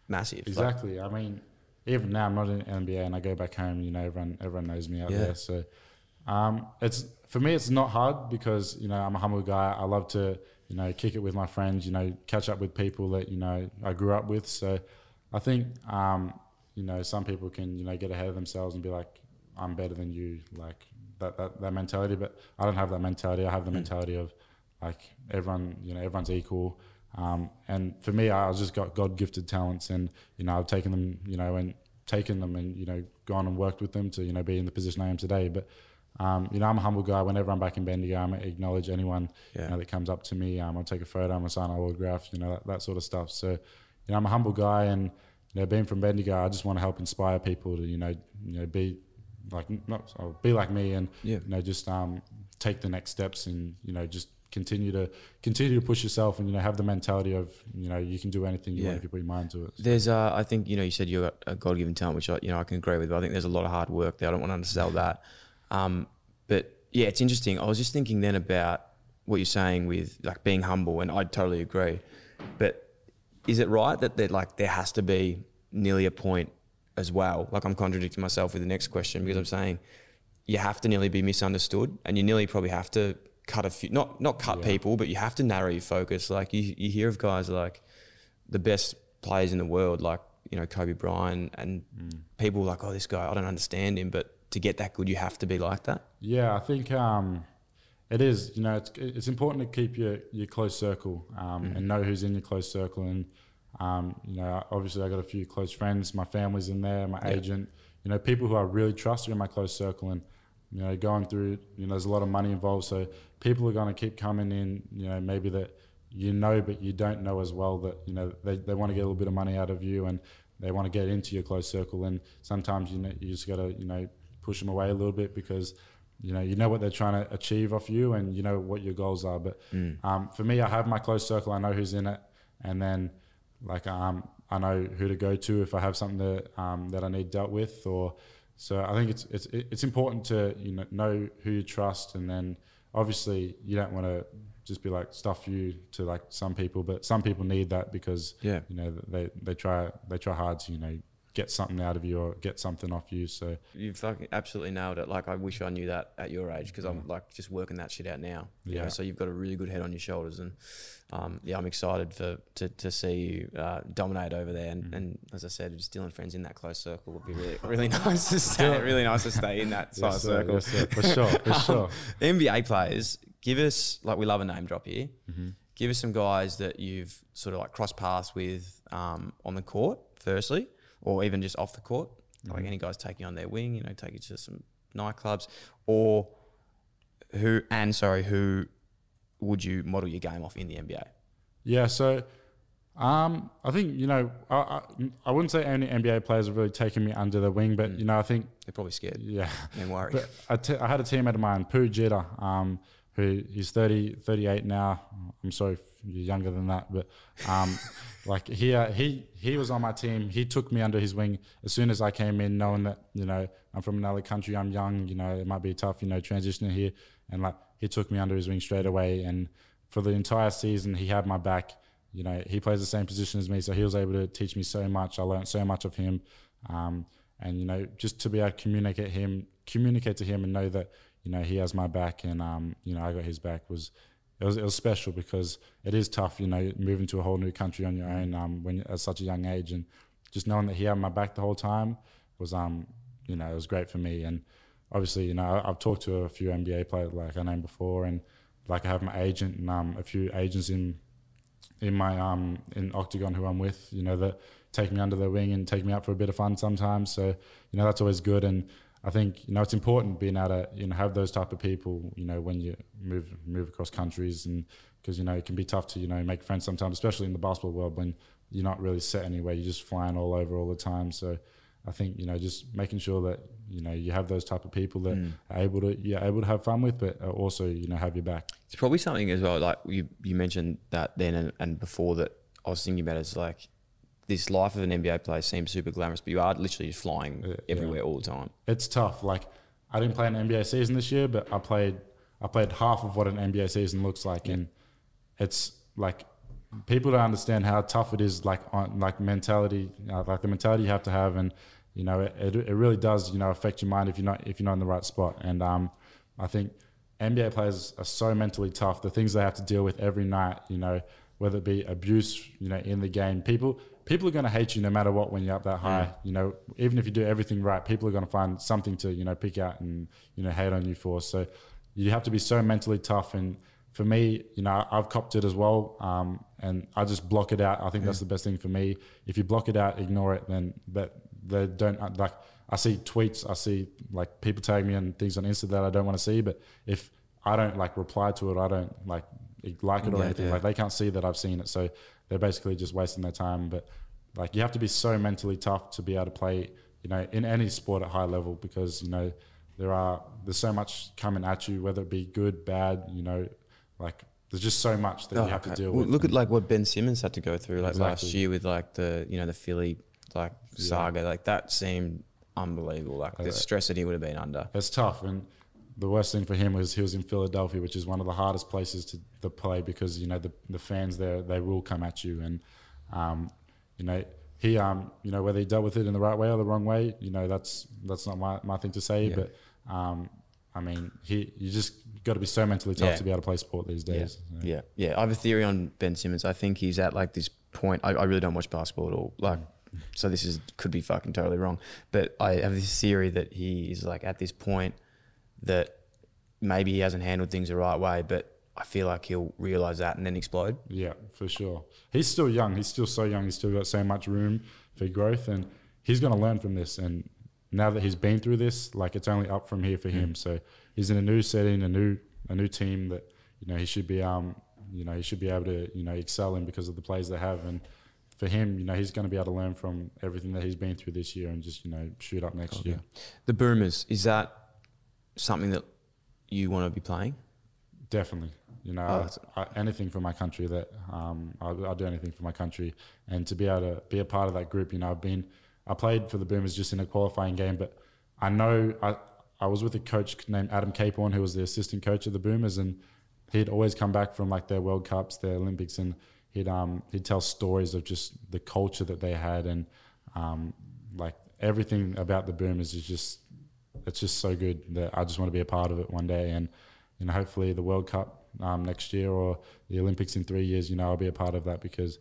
massive. Like, Exactly. I mean, even now I'm not in NBA and I go back home. You know, everyone everyone knows me out Yeah. there. So um, it's for me, it's not hard because you know I'm a humble guy. I love to you know kick it with my friends. You know, catch up with people that you know I grew up with. So I think um, you know some people can you know get ahead of themselves and be like, I'm better than you. Like that that, that mentality. But I don't have that mentality. I have the mentality of like everyone. You know, everyone's equal. Um, and for me, I just got God gifted talents, and you know, I've taken them, you know, and taken them, and you know, gone and worked with them to you know be in the position I am today. But um, you know, I'm a humble guy. Whenever I'm back in Bendigo, I'm acknowledge anyone Yeah. you know, that comes up to me. Um, I'll take a photo, I'm gonna sign an autograph, you know, that, that sort of stuff. So, you know, I'm a humble guy, and you know, being from Bendigo, I just want to help inspire people to you know, you know, be like not oh, be like me, and Yeah. you know, just um, take the next steps, and you know, just continue to continue to push yourself, and you know, have the mentality of you know, you can do anything you Yeah. want if you put your mind to it. There's, uh, I think, you know, you said you got a God given talent, which I, you know, I can agree with. But I think there's a lot of hard work there. I don't want to undersell that. Um, but yeah, it's interesting. I was just thinking then about what you're saying with like being humble, and I totally agree. But is it right that there, like there has to be nearly a point as well? Like I'm contradicting myself with the next question because I'm saying you have to nearly be misunderstood, and you nearly probably have to cut a few, not not cut people, but you have to narrow your focus. Like you, you hear of guys like the best players in the world, like you know Kobe Bryant, and people like, oh, this guy, I don't understand him, but to get that good, you have to be like that. Yeah, I think um, it is. You know, it's it's important to keep your your close circle um, and know who's in your close circle. And um, you know, obviously, I got a few close friends. My family's in there. My agent. you know, people who I really trust are in my close circle, and you know, going through, you know, there's a lot of money involved, so people are going to keep coming in, you know, maybe that you know, but you don't know as well that you know they, they want to get a little bit of money out of you, and they want to get into your close circle, and sometimes you know you just got to you know push them away a little bit because you know you know what they're trying to achieve off you, and you know what your goals are. But um, for me, I have my close circle. I know who's in it, and then like um, I know who to go to if I have something that um, that I need dealt with, or so I think it's it's it's important to you know know who you trust, and then obviously you don't want to just be like stuff you to like some people, but some people need that because Yeah. you know they they try they try hard to you know get something out of you or get something off you. So you've fucking absolutely nailed it. Like I wish I knew that at your age because I'm mm. like just working that shit out now. You know, Yeah. so you've got a really good head on your shoulders, and um, yeah, I'm excited for to, to see you uh, dominate over there. And, and as I said, just Dyl & Friends in that close circle would be really really nice to stay. Really nice to stay in that size Yes, sir. circle. Yes. For sure, for Um, sure. NBA players, give us like we love a name drop here. Mm-hmm. Give us some guys that you've sort of like crossed paths with um, on the court, firstly, or even just off the court. Like Mm-hmm. any guys taking on their wing, you know, take you to some nightclubs, or who and sorry, who would you model your game off in the NBA? Yeah, so um, I think you know I, I, I wouldn't say any NBA players have really taken me under the wing, but you know I think They're probably scared. yeah. Don't worry. But I, t- I had a teammate of mine, Pooh Jeter, um, who he's 30, 38 now. I'm sorry if you're younger than that, but um, like he, uh, he he was on my team. He took me under his wing as soon as I came in, knowing that you know I'm from another country, I'm young, you know it might be tough, you know, transitioning here, and like he took me under his wing straight away, and for the entire season he had my back. You know, he plays the same position as me, so he was able to teach me so much. I learned so much of him, um, and you know, just to be able to communicate him, communicate to him, and know that you know he has my back, and um, you know I got his back was it was it was special because it is tough, you know, moving to a whole new country on your own um, when at such a young age, and just knowing that he had my back the whole time was um, you know, it was great for me, and obviously, you know, I've talked to a few NBA players like I named before, and like I have my agent and um, a few agents in in my um in Octagon who I'm with, you know, that take me under their wing and take me out for a bit of fun sometimes. So, you know, that's always good. And I think, you know, it's important being able to, you know, have those type of people, you know, when you move move across countries and because, you know, it can be tough to, you know, make friends sometimes, especially in the basketball world when you're not really set anywhere, you're just flying all over all the time. So I think, you know, just making sure that, you know, you have those type of people that mm. are able to you're able to have fun with, but also, you know, have your back. It's probably something as well. Like you, you mentioned that then and, and before that, I was thinking about it, it's like this life of an NBA player seems super glamorous, but you are literally flying uh, Yeah, everywhere all the time. it's tough. Like I didn't play an NBA season this year, but I played I played half of what an NBA season looks like, and it's like people don't understand how tough it is. Like on like mentality, uh, like the mentality you have to have, and you know it, it, really does you know affect your mind if you're not if you're not in the right spot. And um, I think NBA players are so mentally tough. The things they have to deal with every night, you know, whether it be abuse, you know, in the game, people people are going to hate you no matter what when you're up that high. You know, even if you do everything right, people are going to find something to you know pick out and you know hate on you for. So you have to be so mentally tough. And for me, you know, I've copped it as well, um, and I just block it out. I think that's the best thing for me. If you block it out, ignore it, then that they don't uh, like. I see tweets, I see like people tag me and things on Insta that I don't want to see. But if I don't like reply to it, I don't like like it or Yeah, anything. yeah. Like they can't see that I've seen it, so they're basically just wasting their time. But like you have to be so mentally tough to be able to play, you know, in any sport at high level because you know there are there's so much coming at you, whether it be good, bad, you know, like there's just so much that you have to Oh, deal Well, with. Look at like what Ben Simmons had to go through like last year with like the you know the Philly like saga. Like that seemed unbelievable. Like the stress that he would have been under. It's tough, and the worst thing for him was he was in Philadelphia, which is one of the hardest places to, to play because you know the, the fans there they will come at you, and um, you know he um you know whether he dealt with it in the right way or the wrong way, you know that's that's not my, my thing to say, Yeah. but um I mean he you just got to be so mentally tough Yeah. to be able to play sport these Yeah. days. So, yeah, yeah. I have a theory on Ben Simmons. I think he's at like this point. I, I really don't watch basketball at all. Like, so this is could be fucking totally wrong. But I have this theory that he is like at this point that maybe he hasn't handled things the right way, but I feel like he'll realize that and then explode. Yeah, for sure. He's still young. He's still so young. He's still got so much room for growth, and he's going to learn from this. And now that he's been through this, like it's only up from here for him. So he's in a new setting, a new a new team that you know he should be um you know he should be able to you know excel in because of the plays they have and. For him, you know, he's going to be able to learn from everything that he's been through this year and just, you know, shoot up next year. The Boomers is that something that you want to be playing? Definitely. You know, Oh, I, anything for my country that um, I'll, I'll do anything for my country, and to be able to be a part of that group. You know, I've been I played for the Boomers just in a qualifying game, but I know I I was with a coach named Adam Caporn, who was the assistant coach of the Boomers, and he'd always come back from like their World Cups, their Olympics, and he'd um he'd tell stories of just the culture that they had and um like everything about the Boomers is just it's just so good that I just want to be a part of it one day and you know hopefully the World Cup um, next year or the Olympics in three years you know I'll be a part of that because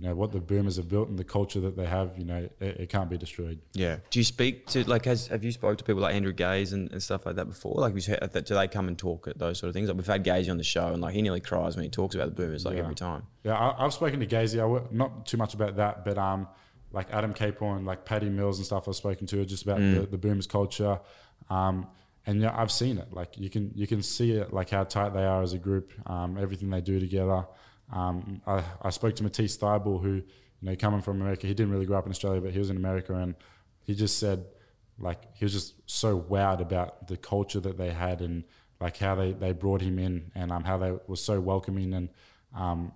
you know what the Boomers have built and the culture that they have you know it, it can't be destroyed Yeah. Do you speak to like has have you spoke to people like Andrew Gaze and, and stuff like that before? Like, have heard do they come and talk at those sort of things? Like we've had Gaze on the show and like he nearly cries when he talks about the Boomers like Yeah. every time. Yeah, I, I've spoken to w- not too much about that, but um, like Adam Caporn, like Patty Mills and stuff. I've spoken to just about Mm. the, the Boomers culture, um, and yeah, I've seen it. Like you can you can see it, like how tight they are as a group, um, everything they do together. Um, I, I spoke to Matisse Thybulle, who you know coming from America, he didn't really grow up in Australia, but he was in America, and he just said like he was just so wowed about the culture that they had and like how they, they brought him in and um, how they were so welcoming and um,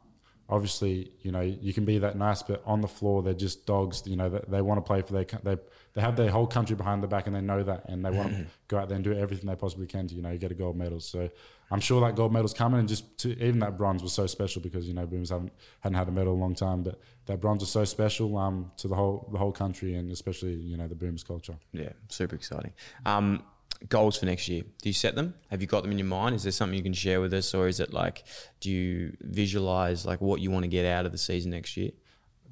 obviously you know you can be that nice but on the floor they're just dogs you know they, they want to play for their they have their whole country behind their back and they know that and they want to go out there and do everything they possibly can to you know get a gold medal so I'm sure that gold medal's coming and just to, even that bronze was so special because you know Boomers haven't hadn't had a medal in a long time but that bronze was so special um, to the whole the whole country and especially you know the Boomers culture Yeah, super exciting. Um, goals for next year. Do you set them? Have you got them in your mind? Is there something you can share with us, or is it like, do you visualize like what you want to get out of the season next year?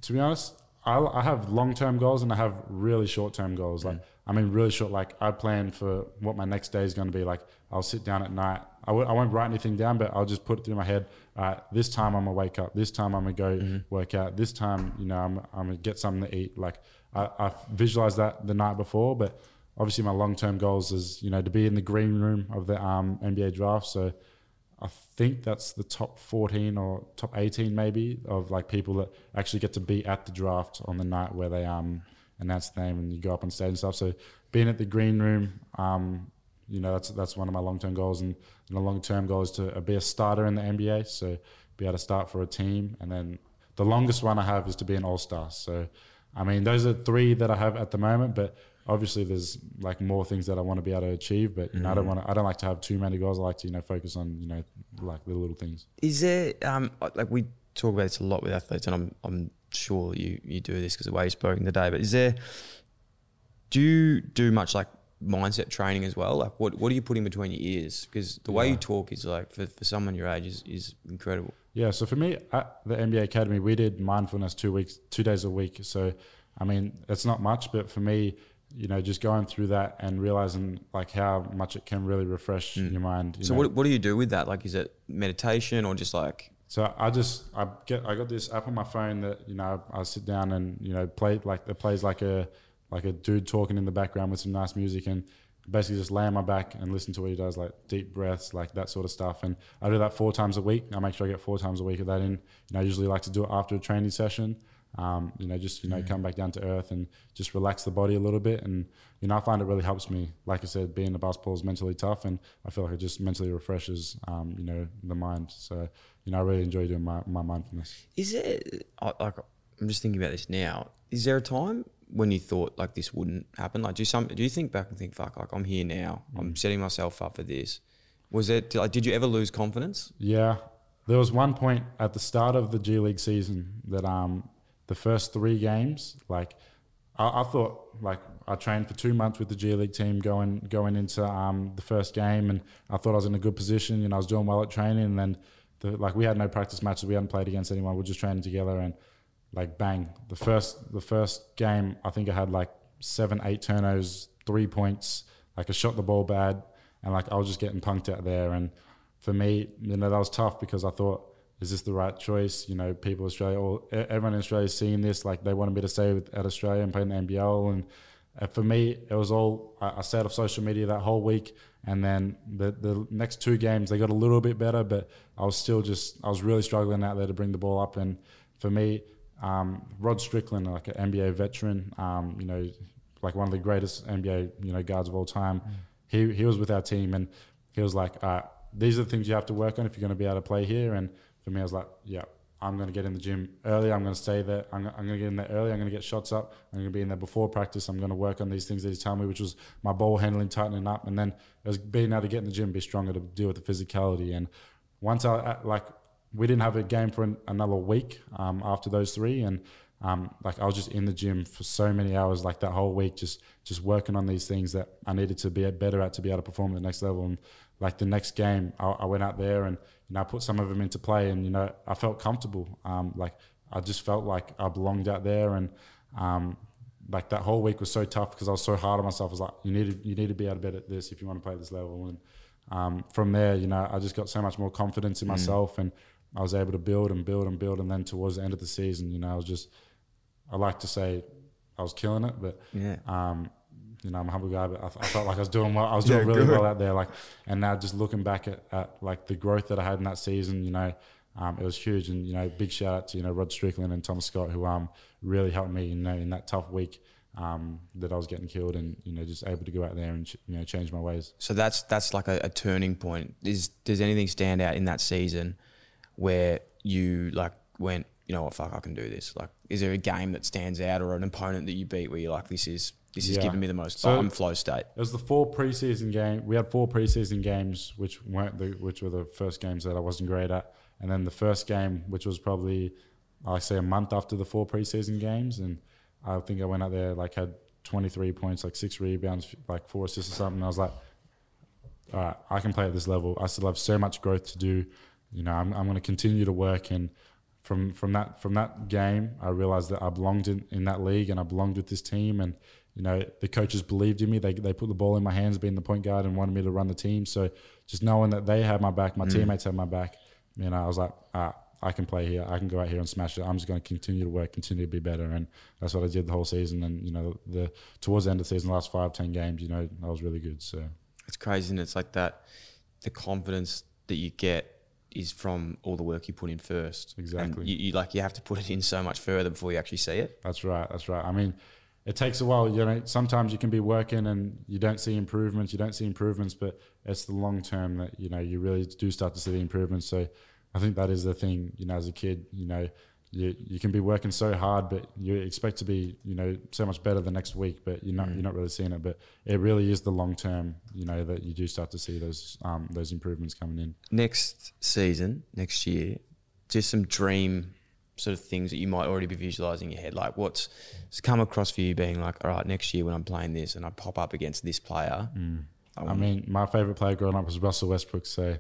to be honest, I, I have long term goals and I have really short term goals. Like, I mean, really short. Like, I plan for what my next day is going to be. Like, I'll sit down at night. I w- I won't write anything down, but I'll just put it through my head. All right, this time I'm gonna wake up. This time I'm gonna go work out. This time, you know, I'm, I'm gonna get something to eat. Like, I, I visualized that the night before, but obviously my long term goals is you know to be in the green room of the um, NBA draft. So I think that's the top 14 or top 18 maybe of like people that actually get to be at the draft on the night where they um announce the name and you go up on stage and stuff. So being at the green room, um, you know, that's that's one of my long term goals, and, and the long term goal is to uh, be a starter in the NBA. So be able to start for a team, and then the longest one I have is to be an All Star. So I mean, those are three that I have at the moment, but obviously there's like more things that I want to be able to achieve. But you know, I don't want to. I don't like to have too many goals. I like to you know focus on you know like the little things. Is there um like we talk about this a lot with athletes, and I'm I'm sure you you do this because the way you've spoken today. But is there do you do much like mindset training as well? Like what what are you putting between your ears? Because the way you talk is like for, for someone your age is, is incredible. Yeah, so for me at the NBA Academy, we did mindfulness two weeks, two days a week. So, I mean, it's not much, but for me, you know, just going through that and realizing like how much it can really refresh hmm. your mind. you So know. what what do you do with that? Like is it meditation or just like So I just I get I got this app on my phone that you know I sit down and you know play like it plays like a like a dude talking in the background with some nice music and basically just lay on my back and listen to what he does like deep breaths like that sort of stuff and I do that four times a week. I make sure I get four times a week of that in. You know I usually like to do it after a training session. Um, you know just you know come back down to earth and just relax the body a little bit and you know I find it really helps me. Like I said, being a basketball is mentally tough and I feel like it just mentally refreshes um, you know the mind. So you know I really enjoy doing my, my mindfulness. Is it like I'm just thinking about this now. Is there a time when you thought like this wouldn't happen? Like do some do you think back and think fuck like I'm here now. I'm setting myself up for this. Was it like did you ever lose confidence? Yeah, there was one point at the start of the G League season that um the first three games, like I, I thought like I trained for two months with the G League team going going into um the first game, and I thought I was in a good position. You know, I was doing well at training, and then the, like we had no practice matches, we hadn't played against anyone, we are just training together, and like bang, the first the first game, I think I had like seven, eight turnovers, three points, like I shot the ball bad, and like I was just getting punked out there, and for me, you know, that was tough because I thought, is this the right choice? You know, people in Australia, or everyone in Australia is seeing this, like they wanted me to stay with, at Australia and play in the NBL, and uh, for me, it was all I, I stayed off social media that whole week, and then the the next two games they got a little bit better, but I was still just I was really struggling out there to bring the ball up, and for me, um, Rod Strickland, like an NBA veteran, um, you know, like one of the greatest NBA you know guards of all time, he he was with our team, and he was like, uh, these are the things you have to work on if you're going to be able to play here, and for me, I was like, yeah, I'm going to get in the gym early. I'm going to stay there. I'm, I'm going to get in there early. I'm going to get shots up. I'm going to be in there before practice. I'm going to work on these things that he's telling me, which was my ball handling, tightening up, and then was being able to get in the gym, be stronger to deal with the physicality. And once I like, we didn't have a game for an, another week um, after those three, and um, like I was just in the gym for so many hours, like that whole week, just just working on these things that I needed to be better at to be able to perform at the next level. And like the next game, I, I went out there and you know I put some of them into play, and you know I felt comfortable. Um, like I just felt like I belonged out there, and um, like that whole week was so tough because I was so hard on myself. I was like, you need to you need to be able to bet at this if you want to play at this level. And um, from there, you know, I just got so much more confidence in Mm. myself, and I was able to build and build and build. And then towards the end of the season, you know, I was just I like to say I was killing it, but Yeah. um, you know, I'm a humble guy, but I, I felt like I was doing well. I was Yeah, doing really good. well out there. Like, and now just looking back at, at like the growth that I had in that season, you know, um, it was huge. And you know, big shout out to you know Rod Strickland and Thomas Scott who um really helped me, you know, in that tough week um, that I was getting killed, and you know, just able to go out there and ch- you know change my ways. So that's that's like a, a turning point. Is does anything stand out in that season where you like went, you know what, fuck, I can do this? Like, is there a game that stands out or an opponent that you beat where you're like, this is this is Yeah. giving me the most So- I'm flow state? It was the four preseason game. We had four preseason games, which weren't the which were the first games that I wasn't great at, and then the first game, which was probably I say a month after the four preseason games, and I think I went out there like had 23 points, like six rebounds, like four assists or something. And I was like, all right, I can play at this level. I still have so much growth to do. You know, I'm, I'm going to continue to work. And from from that from that game, I realized that I belonged in, in that league and I belonged with this team. And you know, the coaches believed in me. They they put the ball in my hands, being the point guard, and wanted me to run the team. So just knowing that they had my back, my Mm. teammates had my back, you know, I was like, ah, I can play here. I can go out here and smash it. I'm just going to continue to work, continue to be better, and that's what I did the whole season. And you know, the towards the end of the season, the last five, ten games, you know, I was really good. So. It's crazy, and it's like that. The confidence that you get is from all the work you put in first. Exactly. you, you like you have to put it in so much further before you actually see it. That's right. That's right. I mean, it takes a while. You know, sometimes you can be working and you don't see improvements. You don't see improvements, but it's the long term that you know you really do start to see the improvements. So, I think that is the thing. You know, as a kid, you know, you you can be working so hard, but you expect to be you know so much better the next week, but you're not you're not really seeing it. But it really is the long term. You know that you do start to see those um, those improvements coming in. Next season, next year, just some dream sort of things that you might already be visualizing in your head. Like what's it's come across for you being like, all right, next year when I'm playing this and I pop up against this player. I want- mean, my favorite player growing up was Russell Westbrook, so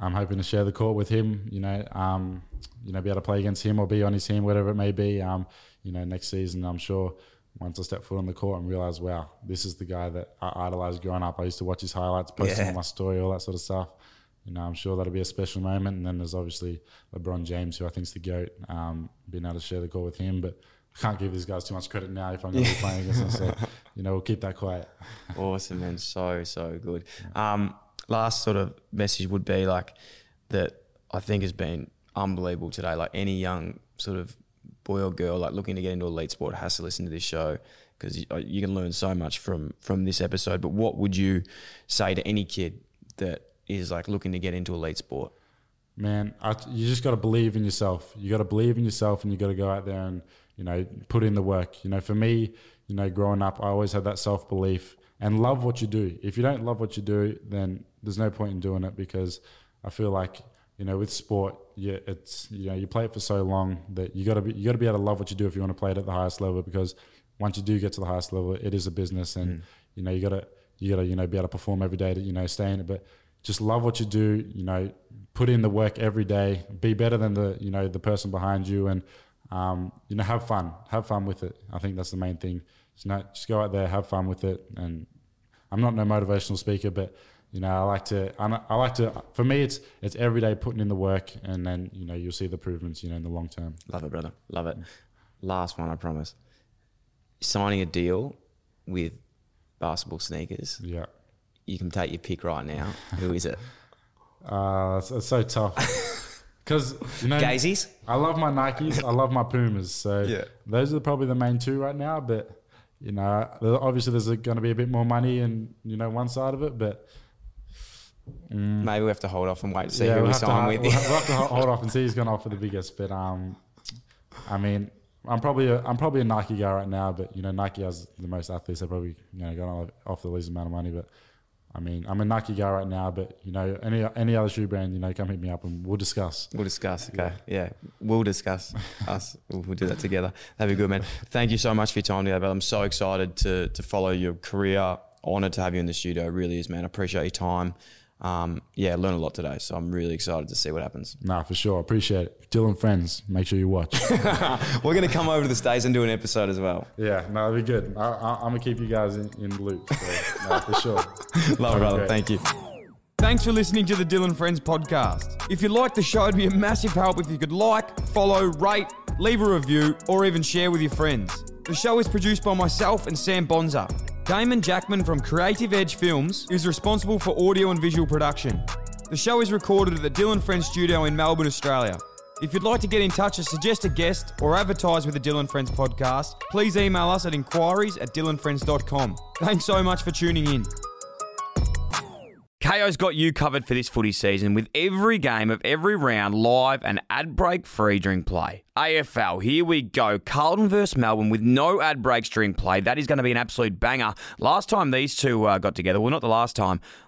I'm hoping to share the court with him. You know, um, you know, be able to play against him or be on his team, whatever it may be. Um, you know, next season, I'm sure once I step foot on the court and realize, wow, this is the guy that I idolized growing up. I used to watch his highlights, post them Yeah. on my story, all that sort of stuff. You know, I'm sure that'll be a special moment. And then there's obviously LeBron James, who I think's the goat. Um, being able to share the court with him, but I can't give these guys too much credit now if I'm going to be playing against them. So, you know, we'll keep that quiet. Awesome, man. So, so good. Um, last sort of message would be like that I think has been unbelievable today. Like any young sort of boy or girl like looking to get into elite sport has to listen to this show because you, uh, you can learn so much from from this episode. But what would you say to any kid that is like looking to get into elite sport? man, I, you just got to believe in yourself. You got to believe in yourself, and you got to go out there and you know put in the work. You know, for me, you know, growing up, I always had that self belief and love what you do. If you don't love what you do, then there's no point in doing it because I feel like you know with sport, yeah, it's you know you play it for so long that you got to be you got to be able to love what you do if you want to play it at the highest level because once you do get to the highest level, it is a business, and mm. you know you got to you got to you know be able to perform every day to you know stay in it, but just love what you do you know put in the work every day be better than the you know the person behind you and um, you know have fun have fun with it i think that's the main thing just, not, just go out there have fun with it and i'm not no motivational speaker but you know i like to I, I like to for me it's it's every day putting in the work and then you know you'll see the improvements you know in the long term Love it, brother. Love it. Last one, I promise. Signing a deal with basketball sneakers. Yeah. You can take your pick right now. Who is it? Uh, it's, it's so tough. Because, you know, Gazeys? I love my Nikes, I love my Pumas. So Yeah. those are probably the main two right now. But, you know, obviously there's going to be a bit more money in, you know, one side of it. But Maybe we have to hold off and wait to see yeah, who we'll have, sign hold- with. we'll, have, we'll have to hold off and see who's going to offer the biggest. But, um, I mean, I'm probably a, I'm probably a Nike guy right now, but you know Nike has the most athletes. They probably you know going off the least amount of money. But I mean, I'm a Nike guy right now. But you know, any any other shoe brand, you know, come hit me up and we'll discuss. We'll discuss. Okay. Yeah. We'll discuss us. We'll, we'll do that together. That'd be good, man. Thank you so much for your time today, but I'm so excited to to follow your career. Honoured to have you in the studio. It really is, man. I appreciate your time. Um, yeah, learn a lot today, so I'm really excited to see what happens. Nah, for sure, appreciate it. Dyl & Friends, make sure you watch. We're gonna come over to the states and do an episode as well. yeah, no, that'd be good. I, I, I'm gonna keep you guys in, in the loop. So, nah, for sure. Love it, brother. great. Thank you. Thanks for listening to the Dyl & Friends podcast. If you like the show, it'd be a massive help if you could like, follow, rate, leave a review, or even share with your friends. The show is produced by myself and Sam Bonser. Damon Jackman from Creative Edge Films is responsible for audio and visual production. The show is recorded at the Dyl & Friends studio in Melbourne, Australia. If you'd like to get in touch or suggest a guest or advertise with the Dyl & Friends podcast, please email us at inquiries at dylandfriends.com. Thanks so much for tuning in. Kayo's got you covered for this footy season with every game of every round live and ad break free during play. AFL, here we go. Carlton versus Melbourne with no ad breaks during play. That is going to be an absolute banger. Last time these two uh, got together, well, not the last time.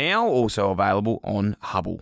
Now also available on Hubbl.